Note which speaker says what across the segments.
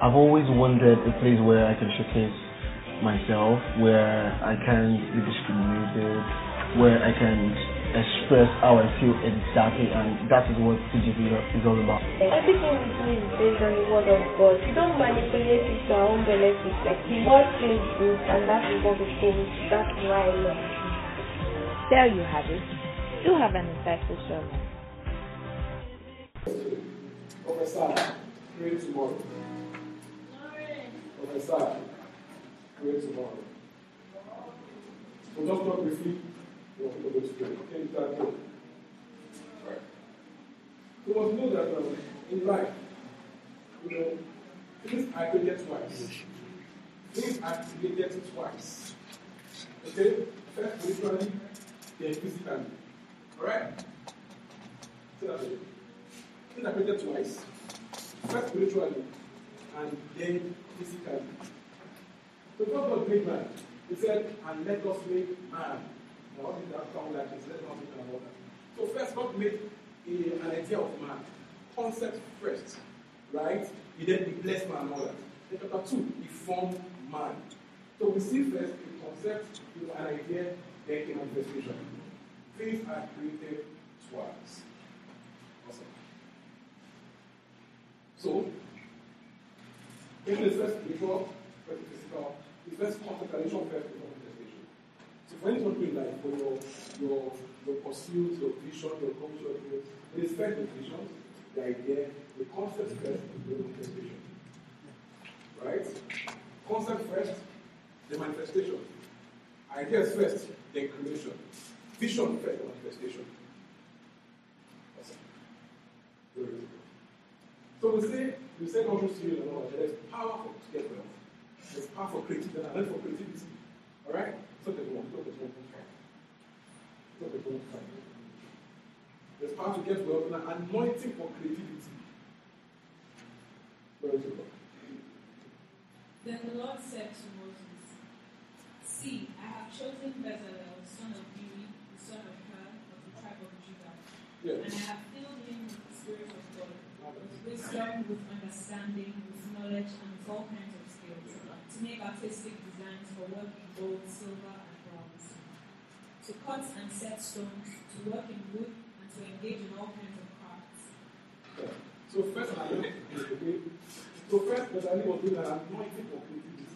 Speaker 1: I've always wanted a place where I can showcase myself, where I can be discriminated, where I can express how I feel exactly, and that is what TGC is all about.
Speaker 2: Everything we do is based on the word of God. We don't manipulate it to our own benefit. Like the word feels good, and that is what we think. That's why I love it.
Speaker 3: There you have it. Do have an insightful sermon.
Speaker 4: Professor, pray tomorrow. Professor, pray tomorrow. So just talk briefly. Go to pray. Okay, that good. Right. You must know life, you know, things are created twice. Things are created twice. Okay? First spiritually, then physically. Alright? Say that again. Things are created twice. First spiritually, and then physically. So God God made man. He said, and let us make man. Now, what did that sound like? He said, let us make man water. So first God made a, an idea of man. Concept first. Right? He then he blessed man and all that. Then chapter 2, he formed man. So we see first a concept, an idea, then a manifestation. Things are created twice. Awesome. So, in the first first physical, the first contemplation, first before manifestation. So for anything in life, for your your your pursuits, your vision, your goals, your dreams, it is the vision, the idea, the concept first, the manifestation. Right? Concept first, the manifestation. Ideas first, then creation. Vision first, the manifestation. Awesome. So we say, we say not just you know, there is power for to get wealth. There's power for creativity, and for creativity. Alright? So there's one, so there's one point five. So there's one point five. There's power to get wealth and an anointing for creativity. Where is it?
Speaker 5: Then the Lord said to Moses, See, I have chosen Bezalel, the son of Uri, the son of Hur, of the tribe of Judah,
Speaker 4: Yeah.
Speaker 5: and I have filled him with the Spirit of God, with wisdom, with with knowledge, and with all kinds of skills, to make artistic designs for work in gold, silver, and bronze, to cut and set stones, to work in wood, and to engage in all kinds of crafts.
Speaker 4: So first creativity. So first Bezalel was doing an anointing for creativity.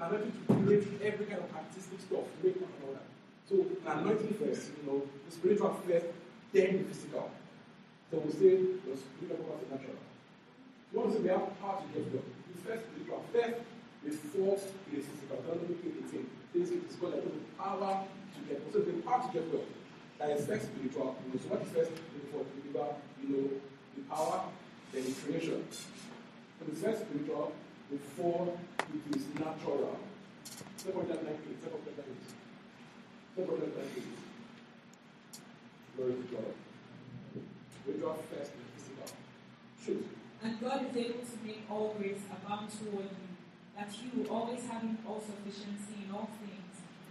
Speaker 4: An anointing to create every kind of artistic stuff, make and all that. So an anointing first, you know, the spiritual first, then the physical. So we say the spiritual comes the natural. Once we have power to get well, the first spiritual first before it is physical. At it. This is has the power to get well. So the power to get well. That is first spiritual. You know, so what is first before the deliver, you know, the power, the creation. So the first spiritual before it is natural. Second Corinthians 9 8. Second Corinthians 8. Second Corinthians 9 8. Glory to God. Spiritual first and physical. Shoot.
Speaker 5: And God is able to make all grace abound toward you, that you, always having all sufficiency in all things,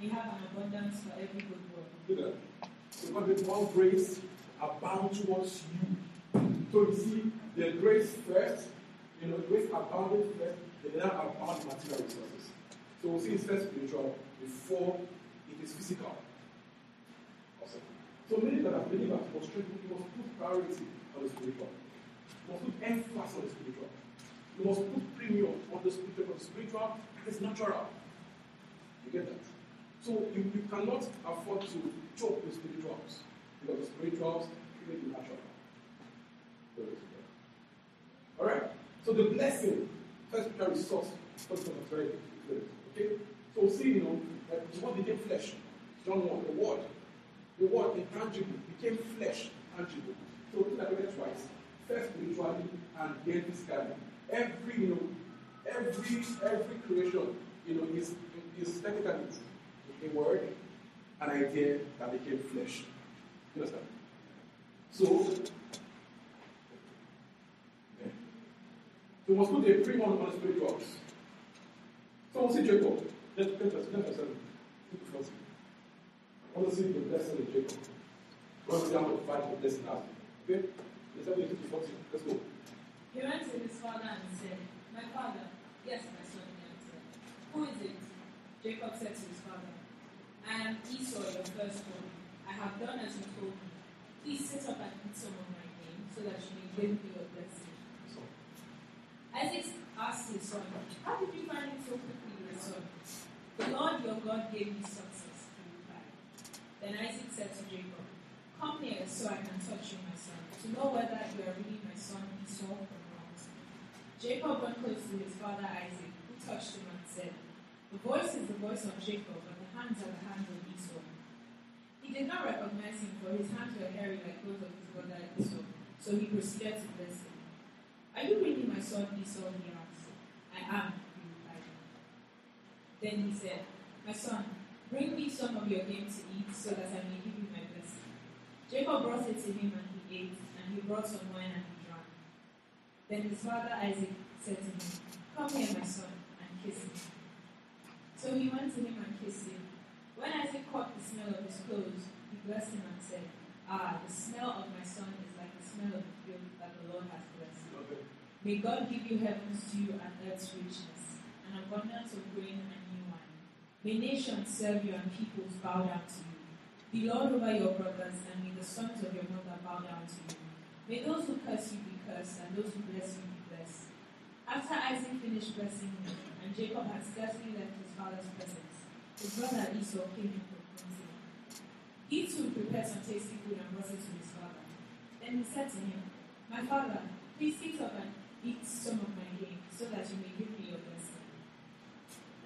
Speaker 5: may have an abundance for every good work.
Speaker 4: That. So God made all grace abound towards you. So you see, the grace first, you know, grace abounded first, then now abound material resources. So we see it's first spiritual before it is physical. Awesome. So many that are you must put priority on the spiritual. You must put emphasis on the spiritual. You must put premium on the spiritual. Spiritual is natural. You get that? So you, you cannot afford to choke the spirituals because the spirituals create the natural. Glory to God. All right. So the blessing, first spiritual resource, first one is very clear. Okay. So see, you know, that the word became flesh. John one, the word, the word intangible became flesh, tangible. So look at it twice. First spiritually and then physically. Every you know every every creation, you know, is is technically a word, an idea that became flesh. You understand? So, yeah. we must put a free on on spirituals. So we'll see Jacob. Let, let us let us. I want to see the blessing of Jacob. I want to fight the blessing has. Okay? Let's have to 40. Let's go.
Speaker 5: He went to his father and said, My father, yes, my son, he answered. Who is it? Jacob said to his father, I am Esau, your firstborn. I have done as you told me. Please sit up and eat some of my game, so that you may give me your blessing.
Speaker 4: So,
Speaker 5: Isaac asked his son, How did you find it so quickly, your son? The Lord your God gave me success, he replied. Then Isaac said to Jacob, Come here so I can touch you, my son, to know whether you are really my son Esau or not. Jacob went close to his father Isaac, who touched him and said, The voice is the voice of Jacob, but the hands are the hands of Esau. He did not recognize him, for his hands were hairy like those of his brother Esau, so he proceeded to bless him. Are you really my son Esau? He asked. I am, he replied. Then he said, My son, bring me some of your game to eat, so that I may give you. Jacob brought it to him, and he ate, and he brought some wine, and he drank. Then his father Isaac said to him, Come here, my son, and kiss me. So he went to him and kissed him. When Isaac caught the smell of his clothes, he blessed him and said, Ah, the smell of my son is like the smell of the field that the Lord has blessed.
Speaker 4: okay.
Speaker 5: May God give you heaven's dew and earth's richness, an abundance of grain and new wine. May nations serve you and peoples bow down to you. Be Lord over your brothers, and may the sons of your mother bow down to you. May those who curse you be cursed, and those who bless you be blessed. After Isaac finished blessing him, and Jacob had scarcely left his father's presence, his brother Esau came in confront him. He too prepared some tasty food and brought it to his father. Then he said to him, My father, please sit up and eat some of my game, so that you may give me your blessing.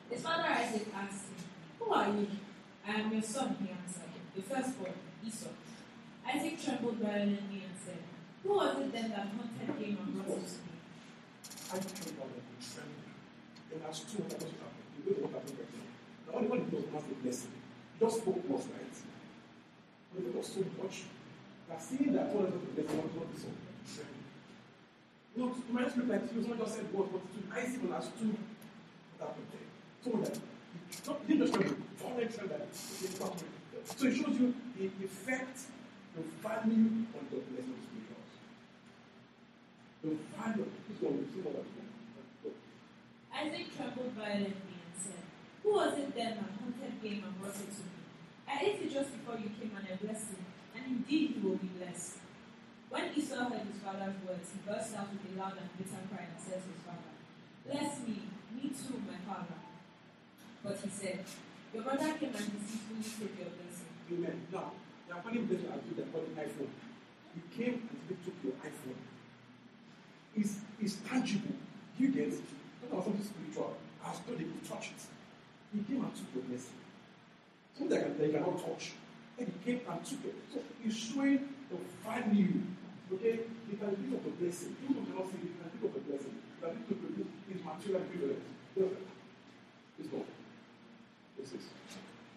Speaker 5: His father Isaac asked him, Who are you? I am your son, he answered, the firstborn, Esau. Isaac trembled violently and said, Who was it then that hunted game and brought it to me?
Speaker 4: I came out of the trembling. And as two of what happened, you know what happened right. The only one who was not a blessing. He just spoke once, right? But it was so much that seeing that one of the blessing was not so trembling. You know, it might just look like he was not just said words, but to Isaac understood what happened there. Told that he not- he didn't just tremble, fallen tremble. that was happening. So it shows you the effect, the value of the blessing of. The value
Speaker 5: Isaac trembled violently and said, Who was it then that hunted game and brought it to me? I ate it just before you came and I blessed him, and indeed he will be blessed. When Esau heard his father's words, he burst out with a loud and bitter cry and said to his father, Bless me, me too, my father. But he said, Your brother came and deceitfully took your blessing.
Speaker 4: Amen. Now, they are calling blessing as if they're calling iPhone. You came and they took your iPhone. It's, it's tangible. You get it. Not about something spiritual. As though they could touch it. He came and took your blessing. Something that, they cannot touch. Then he came and took it. So he's showing the value. Okay? You can think of the blessing. People cannot see it, can think of the blessing. You can think of the his material that. It's gone. This is.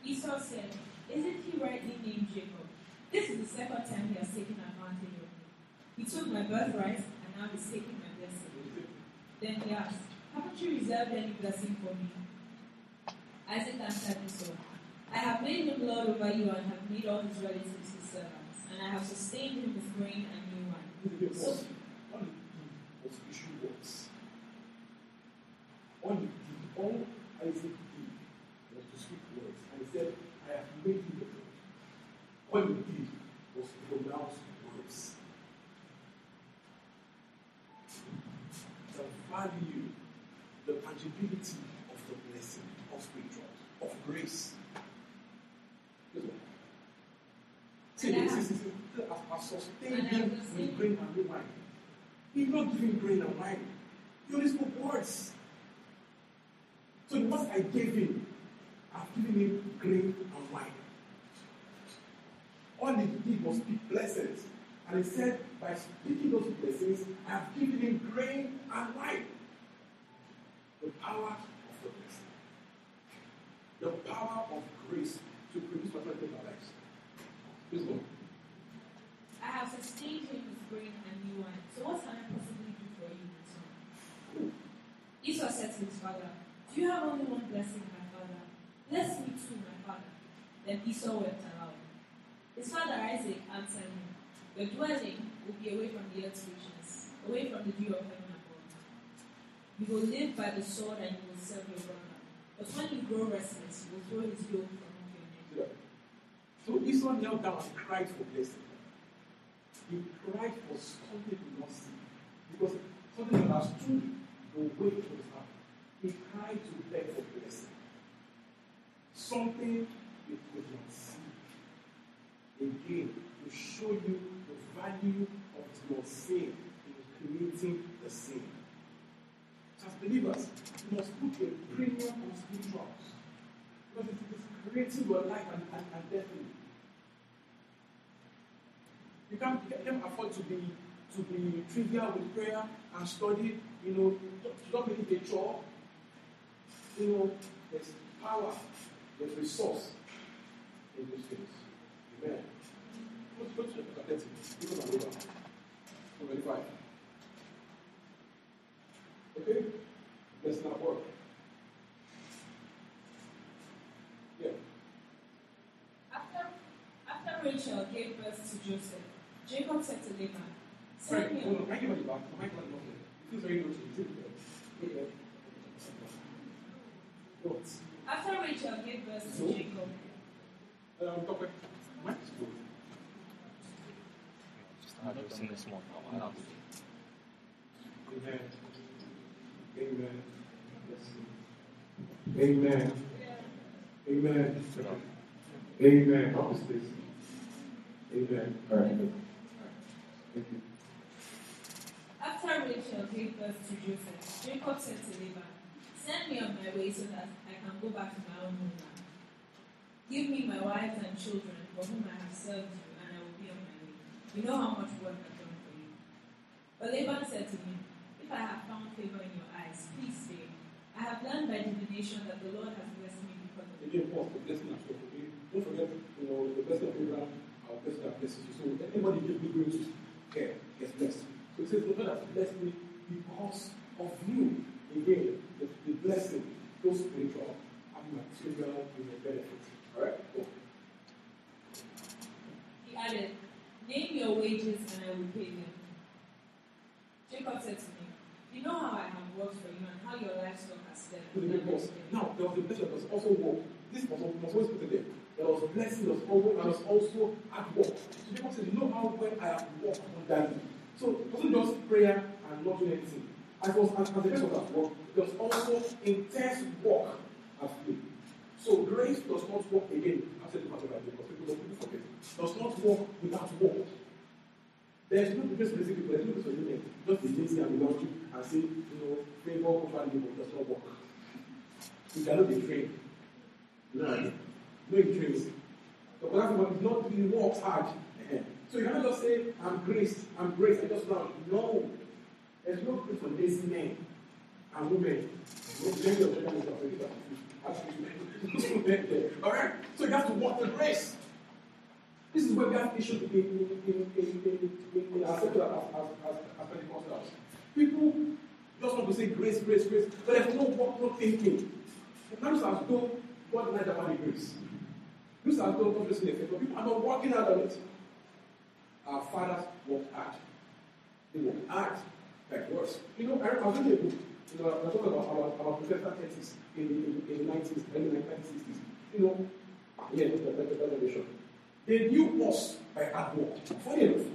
Speaker 5: Esau said, Isn't he rightly named Jacob? This is the second time he has taken advantage of me. He took my birthright and now he's taking my blessing. Then he asked, Haven't you reserved any blessing for me? Isaac answered Esau, I have made him lord over you and have made all his relatives his servants, and I have sustained him with grain and new wine. So,
Speaker 4: all he did was issue words. All he did, all Isaac did was to speak words. And he said, Made you. All he did was pronounce words. The value, the tangibility of the blessing, of spiritual, of grace. This. See,
Speaker 5: And I
Speaker 4: see,
Speaker 5: have-
Speaker 4: sustained him with grain and wine. He's not giving grain and wine. He only spoke words. So the words I gave him, I've given him grain and wine. All he did was speak blessings. And he said, by speaking those blessings, I have given him grain and wine. The power of the blessing. The power of grace to produce maturity in our lives. Please go.
Speaker 5: I have sustained him with grain and new wine. So what can I possibly do for you, my son? Esau said to his father, Do you have only one blessing, my father? Bless me too, my father. Then Esau wept aloud. His father Isaac answered him, Your dwelling will be away from the earth's richness, away from the dew of heaven above. You will live by the sword and you will serve your brother. But when you grow restless, you will throw his yoke from your neck.
Speaker 4: So Esau knelt down and cried for blessing. He cried for something he did not see. Because something that has stood the way to heart. He cried to beg for blessing. Something Again, to show you the value of your sin in creating the sin. As believers, we must put a premium on spirituals. Because it is creating your life and, and, and destiny. You can't, you can't afford to be to be trivial with prayer and study, you know, to not make it a chore. You know, there's power, there's resource in these things. Amen. Go, go to chapter 30. People are over. 25. Okay? Let's not work. Yeah.
Speaker 5: After, after Rachel gave birth to Joseph, Jacob said to Laban,
Speaker 4: Sorry,
Speaker 5: Send me
Speaker 4: hold
Speaker 5: a
Speaker 4: on. Can I give it back? Am I not here? It feels very low to me. Amen. What?
Speaker 5: After Rachel gave birth
Speaker 4: So?
Speaker 5: to Jacob,
Speaker 4: Um, topic. Am I supposed? Amen. Amen. Yes. Amen. Amen. Amen. Help us, please. Amen. All right. Thank you.
Speaker 5: after Rachel gave birth to Joseph, Jacob said to Laban, Send me on my way so that I can go back to my own homeland. Give me my wives and children for whom I have served you, and I will be on my way. You know how much work I've done for you. But Laban said to him, If I have found favor in your eyes, please stay. I have learned by divination that the Lord has blessed me because of you.
Speaker 4: Blessing? Don't forget, you know, the blessing of Abraham, our blessing that blesses you. So anybody gives me grace care, gets blessed. So it says, the Lord has blessed me because of you. Again, the, the blessing, both spiritual and material, you know, benefit.
Speaker 5: He added, Name your wages and I will pay them. Jacob said to me, You know how I have worked for you and how your livestock has
Speaker 4: boss. Now, there was a blessing that was also work. This must, must always put there. There was blessing, there was there was also at work. So Jacob said, You know how well I have worked under you. So it wasn't just prayer and not doing anything. As was as, as the rest of that work, there was also intense work as well. So grace does not work again. I've said it much about because people don't forget. Does not work without work. There's no difference for lazy people, there's no difference for women. Just be lazy and be laundry and say, you know, favor over labor does not work. You cannot be trained. You I mean? No trains. The one is not really works hard. So you cannot just say, I'm grace, I'm graced, I just now. No. There's no grace for lazy men and women. No, many of them is Alright? So you have to walk the grace. This is where we have issues in, in, in, in, in, in, in as. People just want to say grace, grace, grace, but there's no work, no thinking. It looks as though God about the grace. It looks as though God is listening, but people are not working out on it. Our fathers worked hard. They worked hard, like worse. You know, I was reading a book, you know, I was talking about our, our Protestant texts in, in, in the 90s, early 1960s. You know, yeah, the Protestant revelation. They knew us by hard work. Funny enough,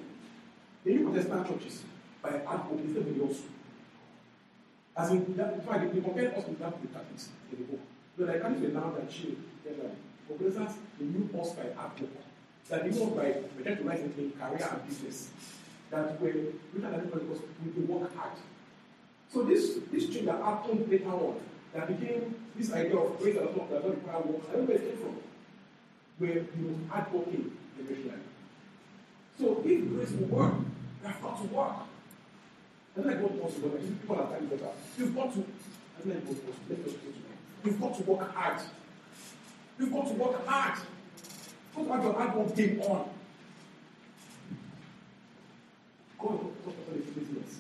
Speaker 4: they knew Protestant churches by hard work instead of also. As in, that, in fact, they compared us with that with the Catholics in the book. The Catholics were now that. Generally. For Protestants, they knew us by hard work. That they knew us by we trying to rise in career and business. That were written at because we work hard. So this this change that happened later on, that became this idea of grace that does not, require work, I don't know where it came from. Where you know hardworking eventually. So if grace will work, you have got to work. Don't like what wants to work. People are telling better. You've got to That's not even possible. Let us pray tonight. You've got to work hard. You've got to work hard. Got have your hard work game on. God will talk about the business.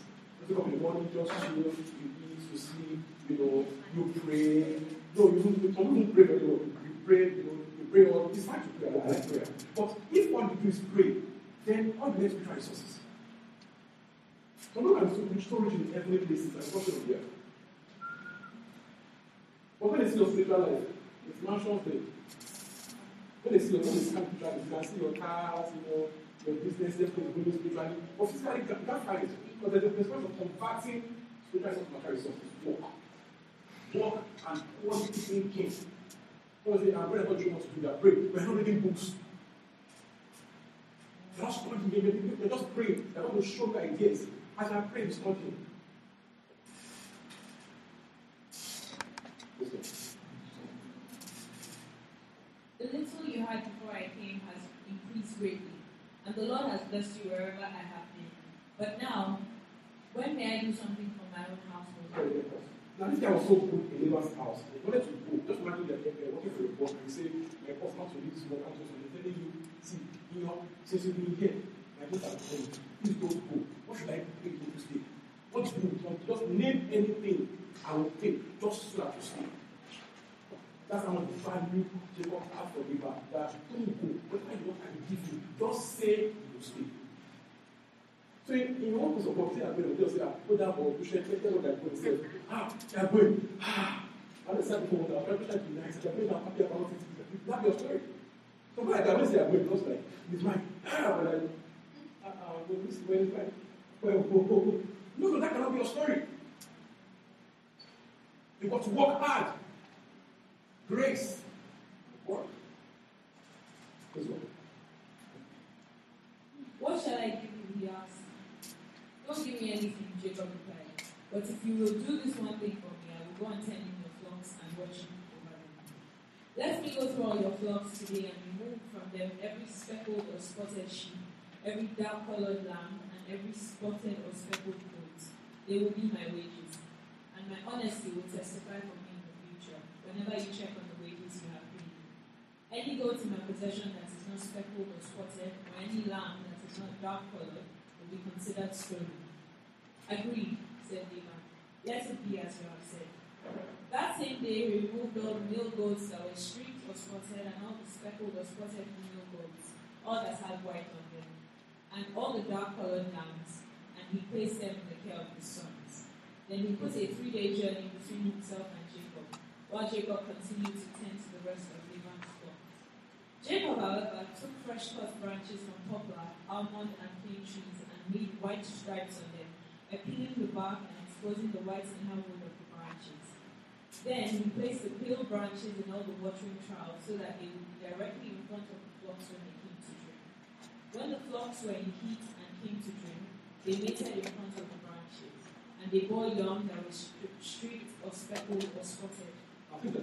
Speaker 4: The morning, just chill, you eat, you sleep, you know, you pray. No, you don't, you don't pray very well. You pray, you know, you pray all. It's fine to pray. I like prayer. But if all you do is pray, then all the. Some people are so rich, so rich in heavenly places, of here. But when they see your spiritual life, it's mansions there. When they see your they scan spiritually, you can see your cars, you know, your business, everything going spiritually. But physically, you can't. There's a principle of converting spiritual to material resources. Work. Work and quality thinking. Because they are what you want to do that. Pray. We're not reading books. They're not studying. You're just praying. They're going to show ideas. As I pray, it's. Listen.
Speaker 5: The little you had before I came has increased greatly, and the Lord has blessed you wherever I have. But now, when may I do something for my own household?
Speaker 4: Now, this guy was so good in Laban's house. He wanted to go. Just imagine that they're working for a boss and you say, My boss wants to this work, I'm telling you, see, you know, since you've been here, my boss has you, please don't go. What should I you to stay? What do you want? Just name anything I will pay just so that you stay. That's how much value Jacob had for Laban. That don't go. Whatever you want, I will give you. Just say you will stay. So in, one place of say I'm going to just say, ah, put that ball, push it, tell what I'm going to say. Ah, they're going. Ah, and the second one, I'm trying to be nice. Going to happy about it. That's your story. So when I can say I'm going, just like, it's mine. Ah, but I, ah, ah, when it's when it's like, well, go, go, go. No, no, that cannot be your story. You've got to work hard. Grace. Work.
Speaker 5: What shall I asked. Don't give me anything, Jacob replied. But if you will do this one thing for me, I will go and tend in your flocks and watch you over them. Let me go through all your flocks today and remove from them every speckled or spotted sheep, every dark colored lamb, and every spotted or speckled goat. They will be my wages. And my honesty will testify for me in the future, whenever you check on the wages you have paid. Any goat in my possession that is not speckled or spotted, or any lamb that is not dark colored, be considered stolen. Agreed, said Laban. Let it be as you have said. That same day he removed all the male goats that were streaked or spotted, and all the speckled or spotted female goats, all that had white on them, and all the dark colored lambs, and he placed them in the care of his sons. Then he put a three day journey between himself and Jacob, while Jacob continued to tend to the rest of Laban's flock. Jacob, however, took fresh cut branches from poplar, almond, and plane trees and made white stripes on them, by peeling the bark and exposing the white inner wood of the branches. Then he placed the peeled branches in all the watering troughs so that they would be directly in front of the flocks when they came to drink. When the flocks were in heat and came to drink, they mated in front of the branches, and they bore young that were streaked or speckled or spotted.
Speaker 4: I think.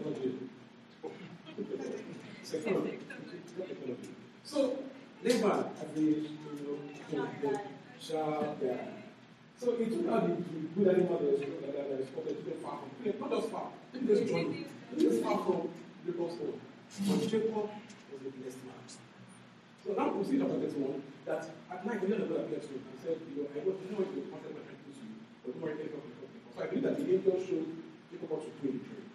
Speaker 4: So, Laban, as the, you know, the sharp. So it took out the the good animal that was that that spotted to the far from, not just far, maybe just journey, far from Jacob's home. But Jacob was a blessed man. So now we see chapter 31 that at night the of God appeared to him and said, you know, I I know what you wanted my friend to you, but don't worry, take up the. So I believe that the angel showed Jacob how to pray the prayer.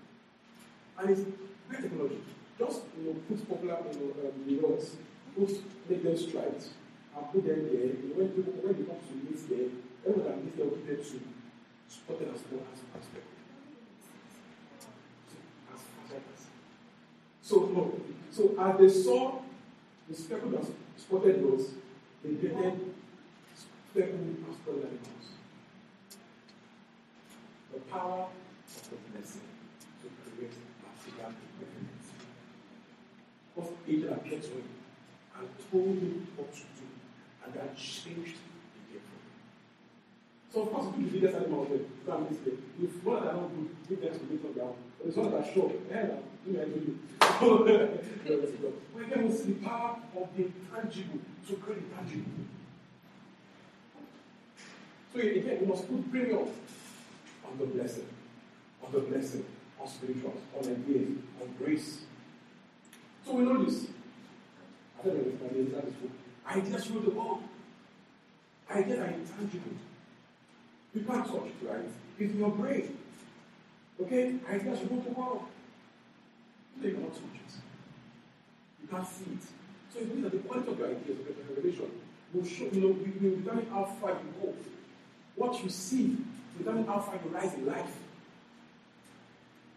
Speaker 4: And it's great technology. Just you know, put poplar you know, um, rods, put make them striped, and put them there. When people when they come to meet there, everyone that meets there will there to spot them as well as as So no. So as they saw the speckled and spotted roads, they created speckled and spotted animals. The power of the blessing to create African independence. Because angel appeared to him and told him what to do, and that changed the game for. So of course, if you biggest animal there, miss them. If one that are not good, give them to meet on ground. But it's one that are sure, eh, you know, I do you. We see the power of the tangible to create tangible. So again, we must put premium on the blessing. on the blessing, on spirituals, on ideas, on grace. So we know this. I don't know if my name is full. Ideas rule the world. Ideas are intangible. You can't touch it, right? It's in your brain. Okay? Ideas rule the world. You cannot touch it. You can't see it. So it means that the quality of your ideas, of your revelation, will show, you know, will determine how far you go. What you see will determine how far you rise in life.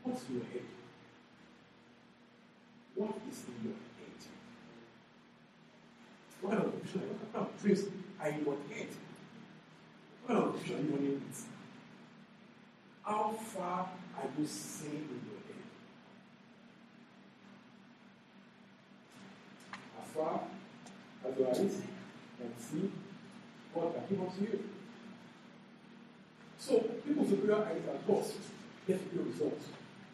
Speaker 4: What's in your head? What is in your head? What kind of what kind of dreams are in your head? What kind of vision are you running? How far are you seeing in your head? As far as your eyes can see, God can give unto you. So, people's superior eyes and thoughts get superior results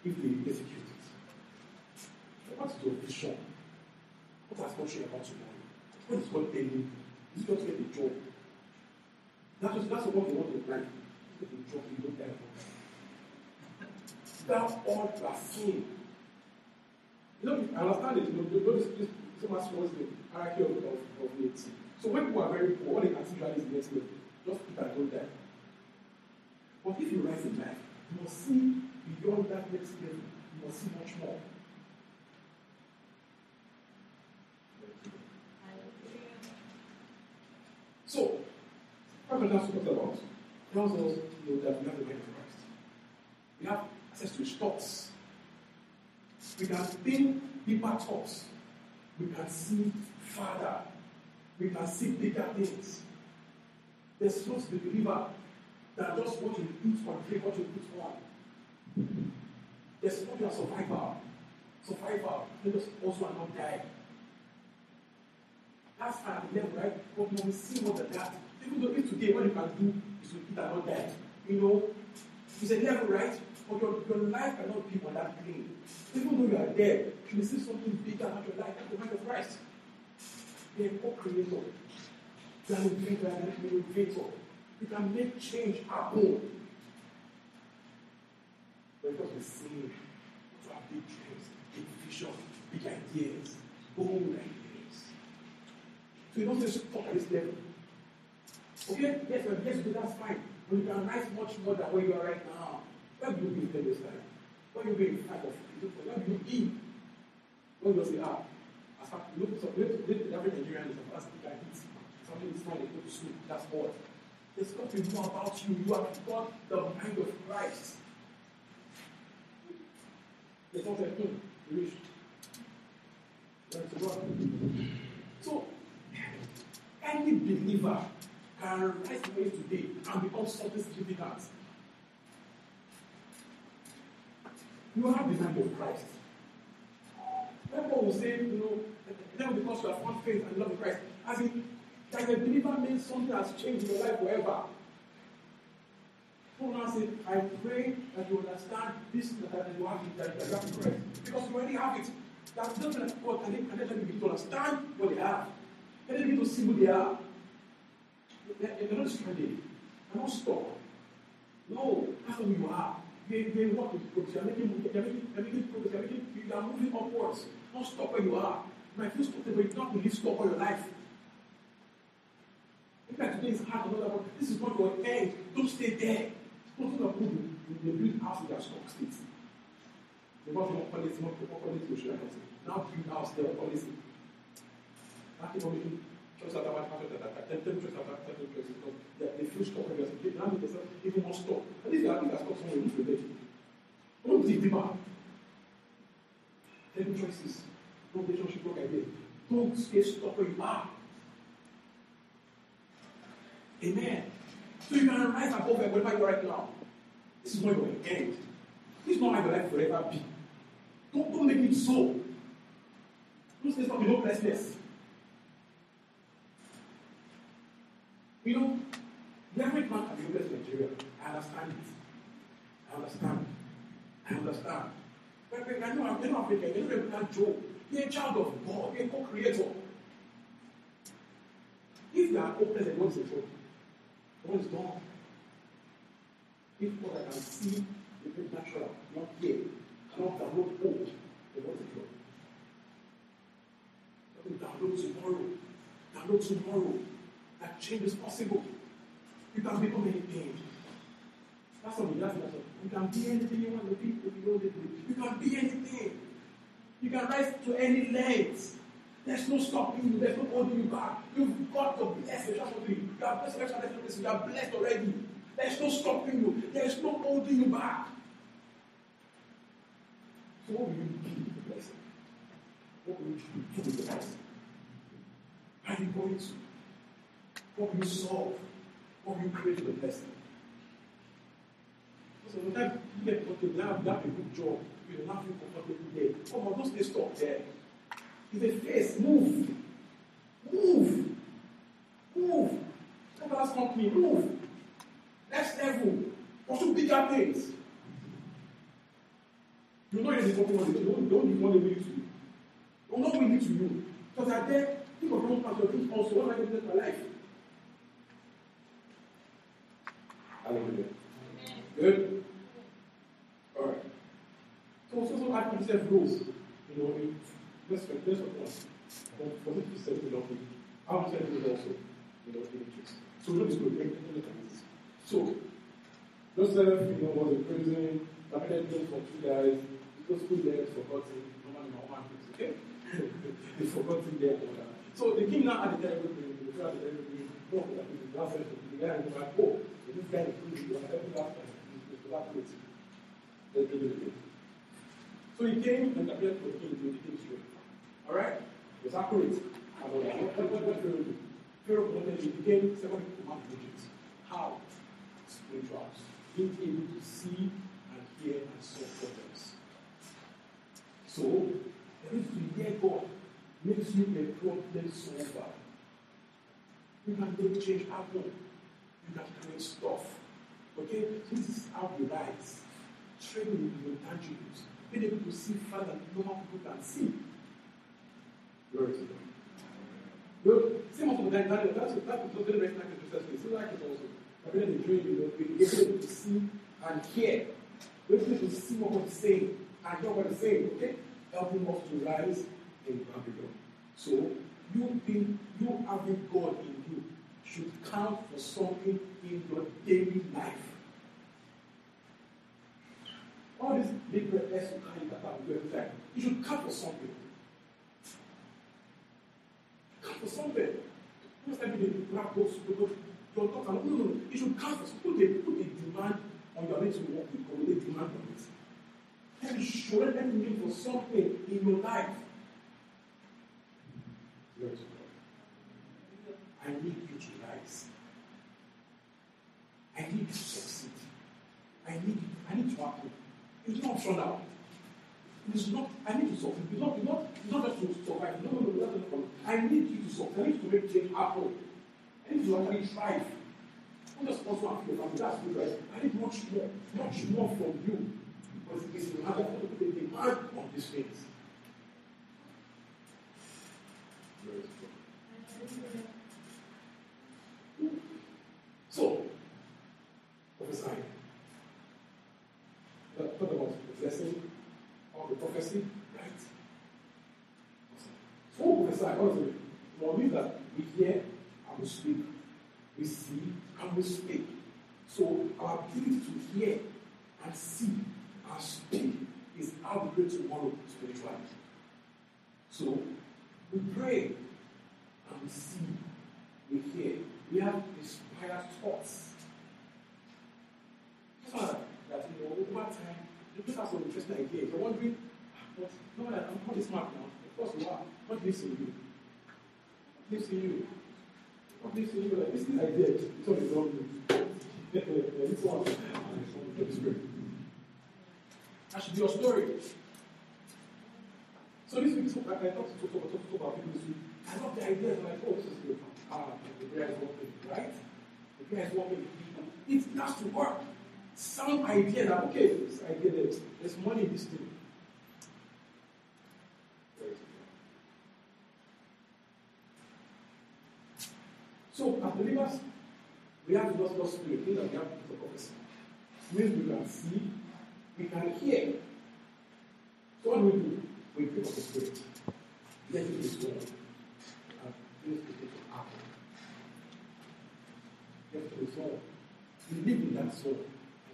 Speaker 4: if they execute it. What is your vision? What has God shown about tomorrow? What is God telling you? Is it just get a job? That's, that's what you want in life. Get a job you don't die That's all you are seeing. You know, I understand it. You know, this, this, so much was the hierarchy of, of, of needs. So when people are very poor, what they can see is the next level. Just keep and don't. But if you rise in life, you must see beyond that next level. You must see much more. So, we're talking about tells us you know, that we have the mind of Christ. We have access to his thoughts. We can think deeper thoughts. We can see farther. We can see bigger things. There's not the believer that just what you eat or drink, what you put on. There's not a survivor. Survivor. Let us also not die. That's at the level, right? But when we see more than that, even though if today what you can do is to eat and not die, you know, it's a level, right? But your, your life cannot be on that plane. Even though you are dead, you will see something bigger about your life, the mind of Christ. They are co-creator. You are an innovator. You can make change happen. Because we see to have big dreams, big vision, big ideas, bold ideas. So you don't just talk at this level. Okay? Yes, well, yes, but that's fine. But you can rise much more than where you are right now. Where do you be in this time? Where do you be in five of Where do you be? When you say, ah, as look, so look, look, the average Nigerian is if I eat something is fine, they to sleep. That's what. There's be more about you. You have got the mind of Christ. There's not a thing. So, any believer can rise away today and be become something significant. You have the mind of Christ. People will say, you know, then because you have found faith and love Christ, as in, that a believer means something has changed in your life forever. People now say, I pray that you understand this, that you have it, that you have Christ. Because you already have it. That doesn't like God, and then begin to understand what they have. Begin to see who they are. Not stranded. They're not stuck. No, that's you are. They, they work with progress. You're making, you're making, you're making progress. You're, making, you are moving upwards. Don't stop where you are. You might feel stuck but it's not really stop all your life. Maybe like today is hard, another one. This is not your end. Don't stay there. Think of who they build house in their stock state. They want more quality, more quality, social Now build house there, quality. That people choice after one, choice after that, ten choice after ten choice because they, they feel stuck when they're saying, now they say, even more. At least they are bigger stuck somewhere in the Don't dig deeper. Ten choices. No relationship work idea. Don't stay stuck where you are. Amen. So you can rise above wherever you are right now. This is not your end. This is not how your life will ever be. Don't, don't make it so. Don't stay stuck in hopelessness. You know, the average man can be hopeless in Nigeria. I understand it. I understand. I understand. But I know I'm not African. You know, can't joke. You're a child of God. You're a co-creator. If you are hopeless and what's the trouble? What is gone? If what I can see They bring natural, not here. Cannot download old. The body flow. Download tomorrow. Download tomorrow. That change is possible. You can become anything. That's what we that's what You can be anything you want to be if you don't do it. You can be anything. You can rise to any length. There's no stopping you. There's no holding you back. You've got blessing. That's what you are blessed. What you are blessed already. There's no stopping you. There's no holding you back. So what will you do with the blessing? What will you do with the blessing? Are you going to? What will you solve? What will you create with the blessing? So when you get what you have, a good job, you don't have to comfortable there. Oh, Come on, don't stay stuck there. It's a face. Move. Move. Move. Come on, company. Move. Next level. Pursue bigger things. You know it's a company one day. Don't, don't want to lead to you. Don't not lead to you. Because at there, think of your own passion. Think also, what am I going to do with my life? Good? Alright. So, so, so, I myself rules. You know, in, let's let's let's one. For for this to settle the thing, I to it also. You know, in the So, what is good? Look at. So, Joseph, you know, was in prison, marketed things for two guys, those two guys forgotten, normally my one things, okay? they forgotten their order. So the king now had a terrible dream, the king had a terrible dream, no, the session, the guy was like, oh, this guy is good, he was helping last time, evacuated. Let's do So he came and appeared the king, to the king's. Alright? It was accurate. What, what, Pharaoh do? Pharaoh wanted he became seven command projects. How? Spirituals. Being able to see and hear and solve problems. So, the ability to hear God makes you a problem solver. You can make change happen. You can create stuff. Okay? This is how we rise. Training in your tangibles. Being able to see further than normal people can see. Glory to God. Look, same also with that, that, that's what that was very like in Jesus'. So like it also. In the dream, you know, we're able to see and hear. We're able to see what God is saying and hear what is saying, okay? Helping us to rise in Babylon. So, you being, you having God in should count for something in your daily life. All these big red S you carry that every time, you should count for something. Count for something. Most day you grab those people, don't talk about no, no. You should count for put a put a demand on your need to work with God, a demand on it. Let me show let me for something in your life. I need you to. I need to succeed. I need I need to happen. It's not optional. It is not, I need to succeed. It's not, it's not, it's not just to survive. No, no, no, that's not I need you to succeed. I need to make change happen. I need to actually thrive. Not just also have your family, that's good? I need much more, much more from you. Because it is in order to put a demand on these things. So, prophesy. Talk about the blessing of the prophecy, right? So, prophesy, what is it? Well, means that we hear and we speak, we see and we speak. So, our ability to hear and see and speak is how we go tomorrow spiritually. So, we pray and we see, we hear, we have inspired thoughts. Father, that you know, over time, you some interesting ideas. You're wondering, but no, I'm not smart now. Of course you are. What lives in you? What lives in you? What lives in you? Like, this is idea. It's all is wrong. This one. That should be your story. So this week, I, I talked to, talk, talk, talk about people this week. I love the idea of like, oh, this is good. Ah, the prayer is working, right? The prayer is working. It has to work. Some idea that, okay, this idea that there's money in this thing. So, as believers, we have the gospel spirit, means that we have the prophecy. Means we can see we can hear. So what do we do? We pick up the Spirit. Let it be so. And the gift of apple. Let it be so. You live in that soul.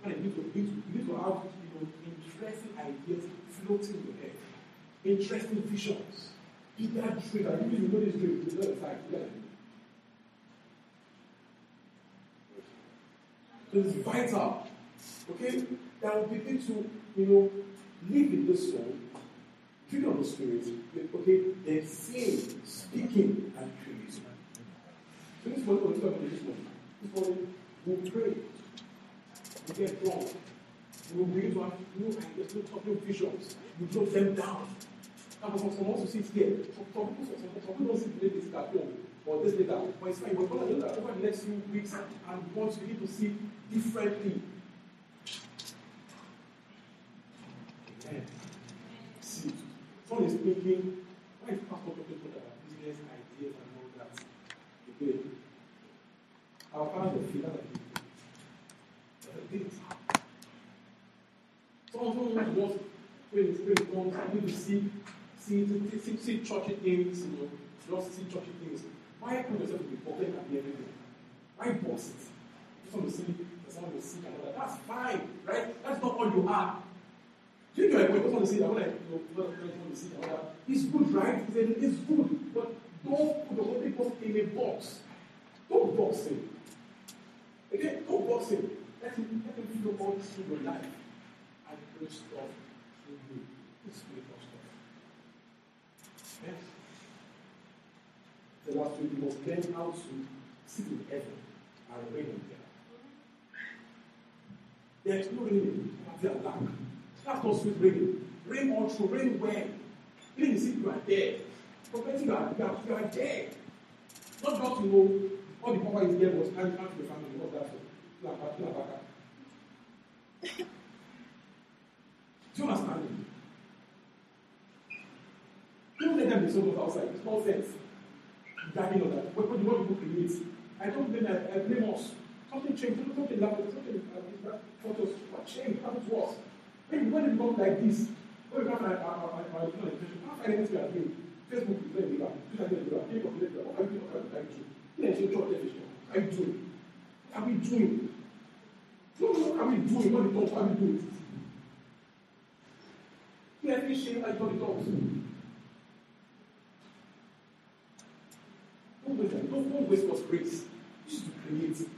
Speaker 4: And you need to, you need to, you need to have you know, interesting ideas floating in your head. Interesting visions. That dream. And if you know this dream, you know the fact. Yeah. So it's vital. Okay? That will begin to, you know, live in this soul, drink of the spirit, okay, then seeing, speaking, and creating. So this morning, we're talking about this morning. This morning, we'll pray. We get. We will begin to have new ideas, new thoughts, new visions. We drop them down. And for some also sit here. Some people, some, people don't sit today, they at home. Or this later. But it's fine. We're going to do that over the next few weeks and want to begin to see differently. Amen. See, someone is thinking, why is Pastor talking about business ideas and all that? Okay. Our father feel that things. Someone who wants when the spirit comes, I need to see, see, see, see, see churchy things, you know, just see churchy things. Why put yourself to be public and be everything? Why boss it? Just want to see someone and all that. That's fine, right? That's not all you are. Do you know when you want to see that when I you know, when want to see that, it's good, right? It's, good, but don't put the Holy Ghost in a box. Don't box him. Okay, don't box him. Let him let him flow all through your life and bring stuff through you. It's spiritual stuff. Yes. The last week we must learn how to sit in heaven and reign there. There is no there are lack. That's not sweet raining. Rain all through, rain well. Even if you are there. Prophetic you are, you are, there. Not just you know, all the power is there was handed out to the family. What that? Do you understand me? Don't let them be sold outside. It's nonsense. Gagging on that. What, what do people? I don't blame I, I blame us. Something changed. Something happened. Something uh, taught what changed. Happened to. When, when it becomes like this, when we can't find our, our, our, our education, can't find anything are. Facebook is very bigger. Twitter is bigger. TikTok is bigger. What are you doing? What are you doing? What are you doing? What are you doing? No, what are we doing? What the talk? What are we doing? Let me what the talks. Don't waste. Don't, don't waste God's grace. This is to create.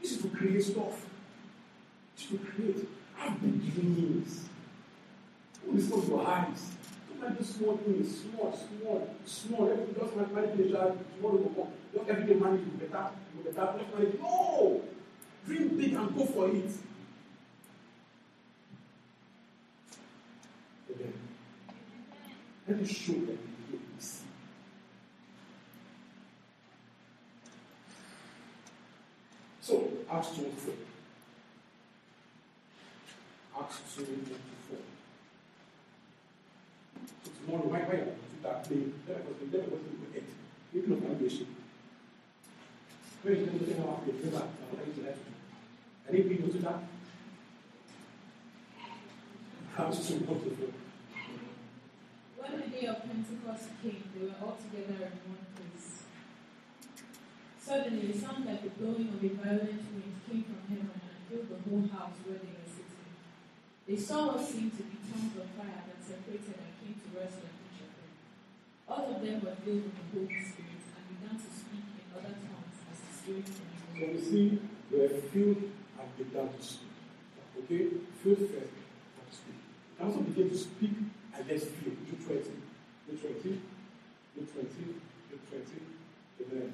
Speaker 4: This is to create stuff. This is to create. I've big dreams. Don't listen your eyes. Don't like this small things. Small, small, small. Everything just like. Tomorrow will come. Just every day manage you better. You better. No! Dream big and go for it. Let me show them the this. So, Acts 24. Acts 24. So tomorrow, why, why are that day? Let us let us look at it. Even of. Where is the thing about the river? I need to let you. I need people to that. 24.
Speaker 5: When the day of Pentecost came, they were all together in one place. Suddenly, a sound like the blowing of a violent wind came from heaven and filled the whole house where they were sitting. They saw what seemed to be tongues of fire that separated and came to rest on each of them. All of them were filled with the Holy Spirit and began to speak in other tongues as the Spirit
Speaker 4: So
Speaker 5: enabled
Speaker 4: we
Speaker 5: them.
Speaker 4: see we're filled began to speak. Okay? Filled first and speak. Also begin to speak then feel. Luke 20. Luke 20. Luke 20. Luke 20. Amen.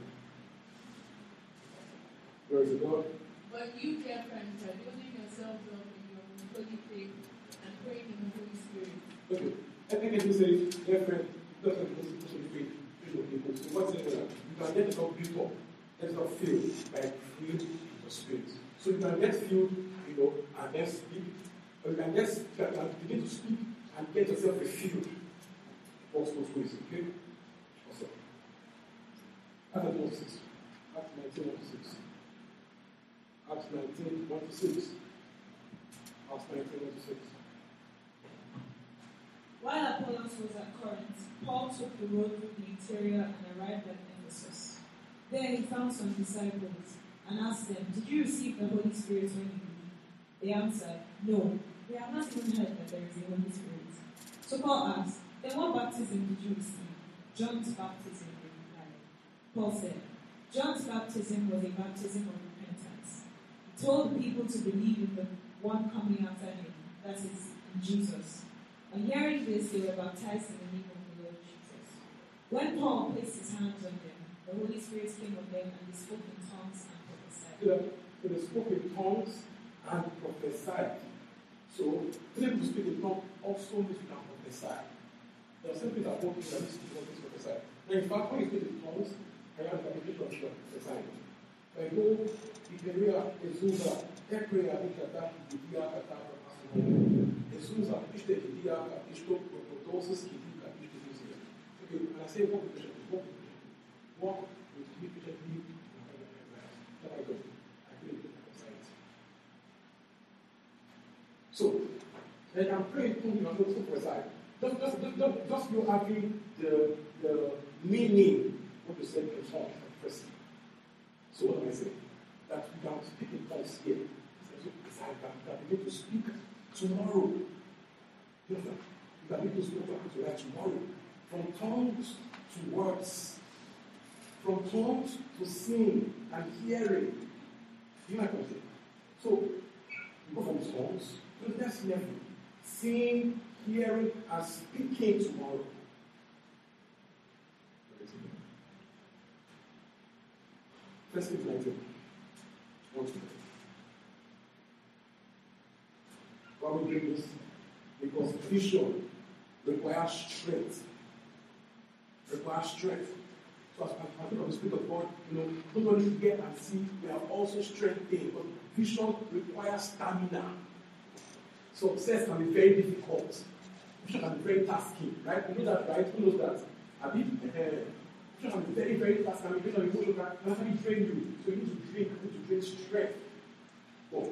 Speaker 4: Glory to God.
Speaker 5: But you, dear friends, are building yourselves up in your holy faith and praying in the Holy Spirit.
Speaker 4: Okay. I think if you say, dear friend, that's what the person faith. Feel people. So what's it? You can get yourself built up. Get yourself filled by filled with the spirit. So you can get filled, you know, and then speak. Or you can get you can begin to speak and get yourself. Both those ways, okay? Awesome. Acts 1 to 6. Acts 19 1 to 6. Acts 19 1 to 6. Acts 19 26.
Speaker 5: While Apollos was at Corinth, Paul took the road through the interior and arrived at Ephesus. There he found some disciples and asked them, Did you receive the Holy Spirit when you believed? They answered, No, we have not even heard that there is a Holy Spirit. So Paul asked, Then what baptism did you receive? John's baptism, they replied. Paul said, John's baptism was a baptism of repentance. He told the people to believe in the one coming after him, that is, Jesus. On hearing this, they were baptized in the name of the Lord Jesus. When Paul placed his hands on them, the Holy Spirit came on them and they spoke in tongues
Speaker 4: that they spoke in tongues and prophesied. So, able to speak in tongues also means you can prophesy. There are some people that won't do that, this prophesy. Now, in fact, when you speak in tongues, I have the application of prophesying. I go, Ikeria, Ezuza, Ekrea, Ikata, Idia, Kata, Ezuza, Ishte, Idia, Ishto, Protosis, Kidika, Ishte, Ezuza. Okay, and I say, walk with patient, walk with patient. Walk with me patiently, and I go. I feel it anxiety. So, they can pray in tongues, you are not so precise. Just, just, just, just, you having the, the meaning of the same in tongues at first. So what am I saying? That we can speak in tongues here. It's like that, that we need to speak tomorrow. You know, you can need to speak to that tomorrow. From tongues to words. From tongues to seeing and hearing. You I'm saying? So, you go from tongues to next level. Seeing, hearing, and speaking tomorrow. First Kings 19. One, two, three. Why we doing this? Because vision requires strength. Requires strength. So as I think of the Spirit of God, you know, not only hear and see, we have also strength in. But vision requires stamina. Success can be very difficult. Vision can be very tasking, right? You know that, right? Who knows that? I mean, uh, can be very, very tasking. I mean, vision emotion can actually train you. So you need to drink, you need to drink strength. Oh,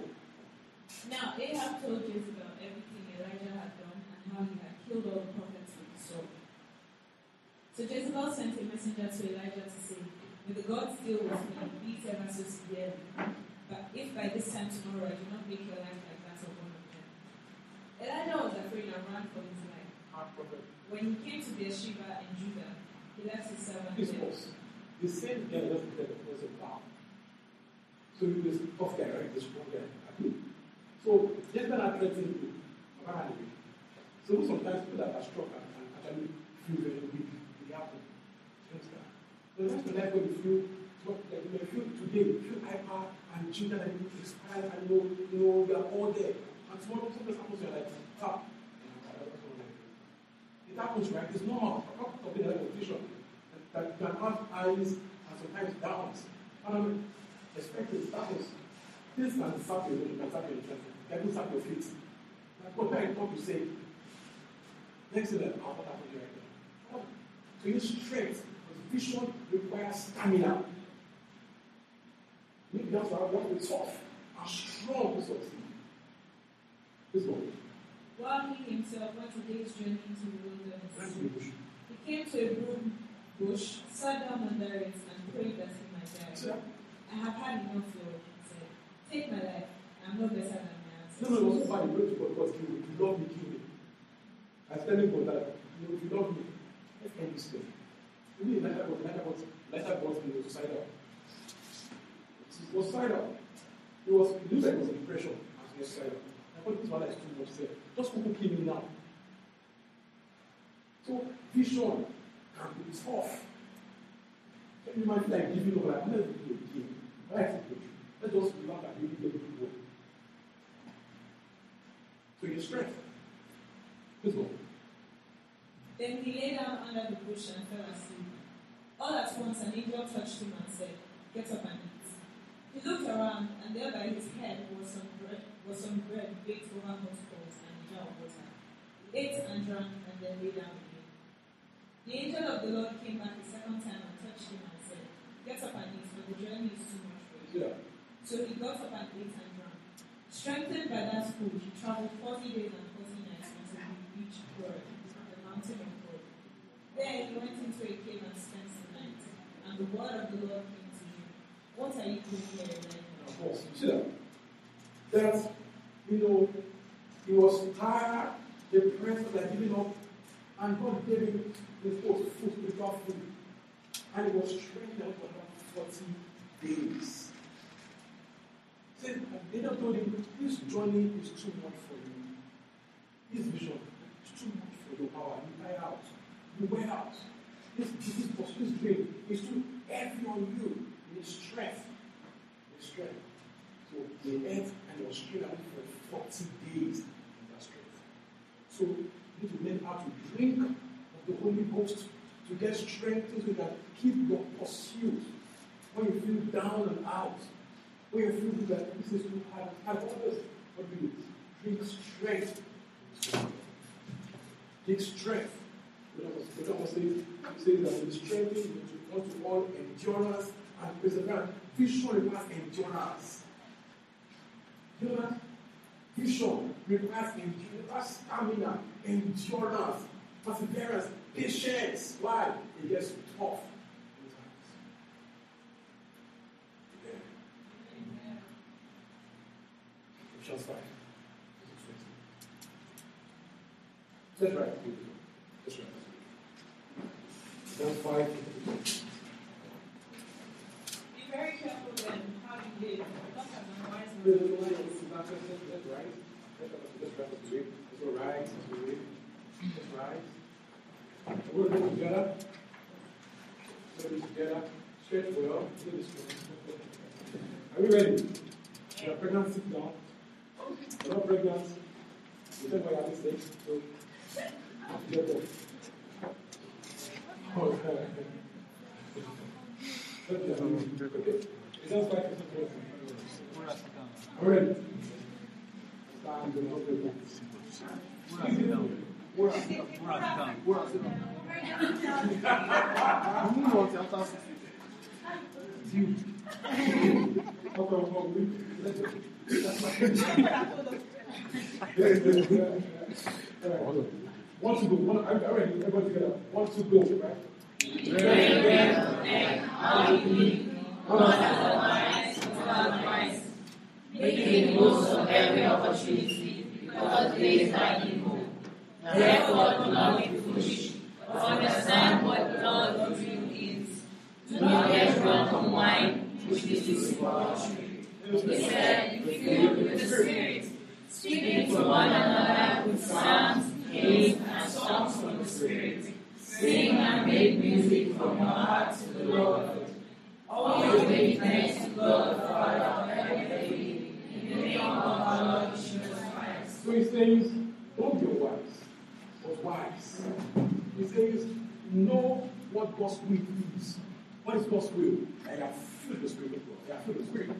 Speaker 5: Now Ahab told Jezebel everything Elijah had done and how he had killed all the prophets with the sword. So Jezebel sent a messenger to Elijah to say, May the God deal with me, beat ever so severely. But if by this time tomorrow I do not make your life like that of one of them. Elijah was afraid and ran for his life. When he came to Beersheba in Judah, he left his servant
Speaker 4: This
Speaker 5: there.
Speaker 4: was the same guy that was a bow. So he was tough guy, right? The strong guy. So when I threatened you, apparently. So sometimes people that are strong and, and actually feel very weak, they happen. You understand? The rest of life when you feel so, like you may feel today, you feel hyper and children and you expire and you know, you know, you are all there. And tomorrow something happens, you're like, ah, it happens, right? It's normal. I'm not talking about condition. That you can have eyes and sometimes downs. And I'm expecting status. This can sap your you can sap your interest. Can even sap your faith. Like what I thought you say. Next thing, I'll what happened right there. So you need strength. Because vision requires stamina. You need to have to be tough and strong to. This one.
Speaker 5: While he himself went a day's journey into the wilderness,
Speaker 4: Thank you, Bush.
Speaker 5: he came to a broom bush, sat down under it, and prayed that he might die. I have had enough, Lord, he said. Take my life. I am no better than my ancestors.
Speaker 4: No, no, it
Speaker 5: ancestors.
Speaker 4: wasn't bad. You pray to God because you, you love me, kill me. I was telling God that you know, if you love me, let's end this thing. Maybe Elijah was Elijah was Elijah was he was suicidal. He was suicidal. It was it looked like it was a depression as he was suicidal. Thought this one is much. Say, just kill me now. So vision can be tough. So you feel like giving up, like not going to give. Right? Let's just remember that we need to work. So your strength. Let's go.
Speaker 5: Then he lay down under the bush and fell asleep. All at once an angel touched him and said, Get up and eat. He looked around, and there by his head was some bread, was some bread baked over hot coals and a jar of water. He ate and drank, and then lay down again. The angel of the Lord came back a second time and touched him and said, Get up and eat, for the journey is too much for you.
Speaker 4: Yeah.
Speaker 5: So he got up and ate and drank. Strengthened by that food, he traveled 40 days and 40 nights until he reached Horeb, the mountain of God. There he went into a cave and spent the night, and the word of the Lord came to him. What are you doing here, Elijah?
Speaker 4: Of course, you see that? You know, he was tired, depressed, like giving up, and God gave him the food, food, spiritual food. And he was strengthened for about 40 days. See, they just told him, this journey is too much for you. This vision is too much for your power. You tire out. You wear out. This, this, this, this dream is too heavy on you. You need strength. You need strength. So they ate and straight away for 40 days in that strength. So you need to learn how to drink of the Holy Ghost to get strength so can keep your pursuit when you feel down and out. When you feel that this is too hard, hard others, what you? Drink strength. Take strength. The Bible says, says that in strength you want to all endurance and perseverance. Vision requires endurance. You know that? Vision requires endurance, stamina, endurance, perseverance, patience. Why? It gets tough. Ephesians 5. That's right. That's right. Ephesians 5.
Speaker 5: Be very careful then how you live, not as unwise
Speaker 4: Right. That's right. That's all right. That's right. That's right. We're going to going to do together. Stretch well. Do this. Are we ready? You're pregnant, sit down. You're not pregnant. You tell me at this stage. So, get up. Oh, okay. Okay. Five percent? All right. Stand and not pregnant. Where are you? Where are you? You. Okay, well, we- let's go. All right. One to go. One, are you ready? Everybody together. One to go, right?
Speaker 6: Making use of every opportunity, because days are evil. Therefore, do not be foolish, but understand what the of you is. Do not get drunk on wine, which is debauchery. Instead, be filled with the Spirit, speaking to one another with psalms, hymns, and songs from the Spirit. Sing and make music from your heart to the Lord. Always give thanks to God the Father of everything, in the name of our Lord Jesus Christ.
Speaker 4: So he says, don't be wise, but wise. He says, know what God's will is. What is God's will? And I filled the Spirit of God. I filled the Spirit.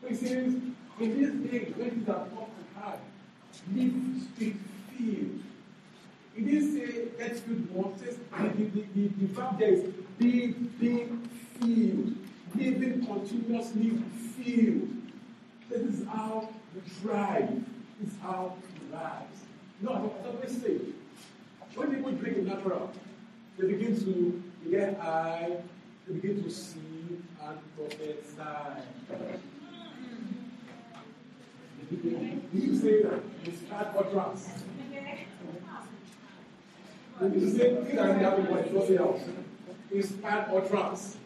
Speaker 4: So he says, in these days, when things are tough and hard, live spirit filled. He didn't say get filled once. The, the, the, the verb there is be being filled. Living continuously filled. How we thrive. Is how we rise. No, I always say, when people drink in natural, they begin to they get high, they begin to see and prophesy. You say that it's bad utterance. You say things that happen when it's nothing else. Inspired utterance.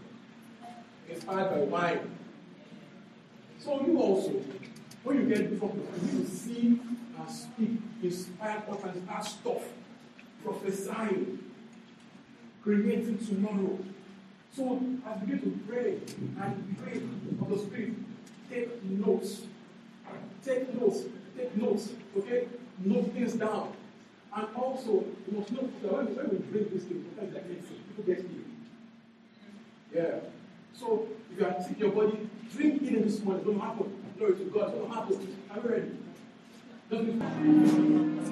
Speaker 4: Inspired by wine. So you also, when you get before people, you see and speak inspired utterance, inspired stuff, prophesying, creating tomorrow. So as we begin to pray and pray of the Spirit, take notes. Take notes. Take notes. Okay? Note things down. And also, you must know that when, we drink this thing, sometimes like people get ill. Yeah. So if you are sick your body, drink in this morning. Don't happen. Glory to God. It don't happen. Are we ready? Receive this.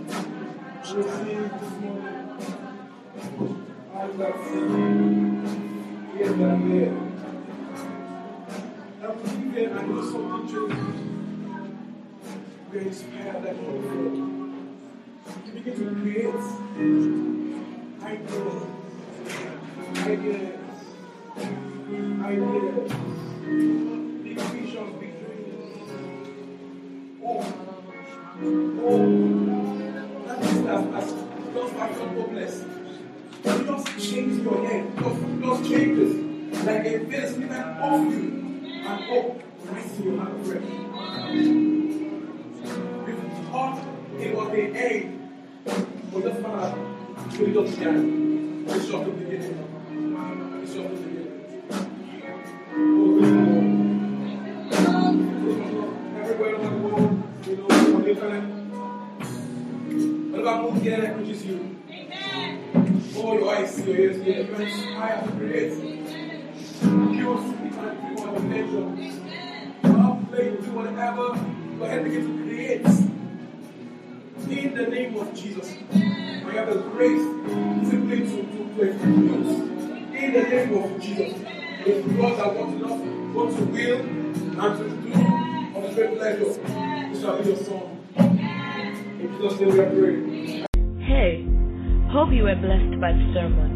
Speaker 4: I know you're inspired. You begin to create change your head, just, just changes like a face even off you and hope rise to your hand fresh. We thought it was the end, but just found out really just. It's just the beginning. It's just the beginning. Your eyes see, your. You're inspired to speak and pure imagination. Love, play, do whatever. Go ahead to create. In the name of Jesus. We have the grace simply to, to, to execute. In the name of Jesus. It's God that wants enough, wants to will, and to do of great pleasure. This shall be your song. In Jesus' name we are.
Speaker 3: Hey, hope you were blessed by the sermon.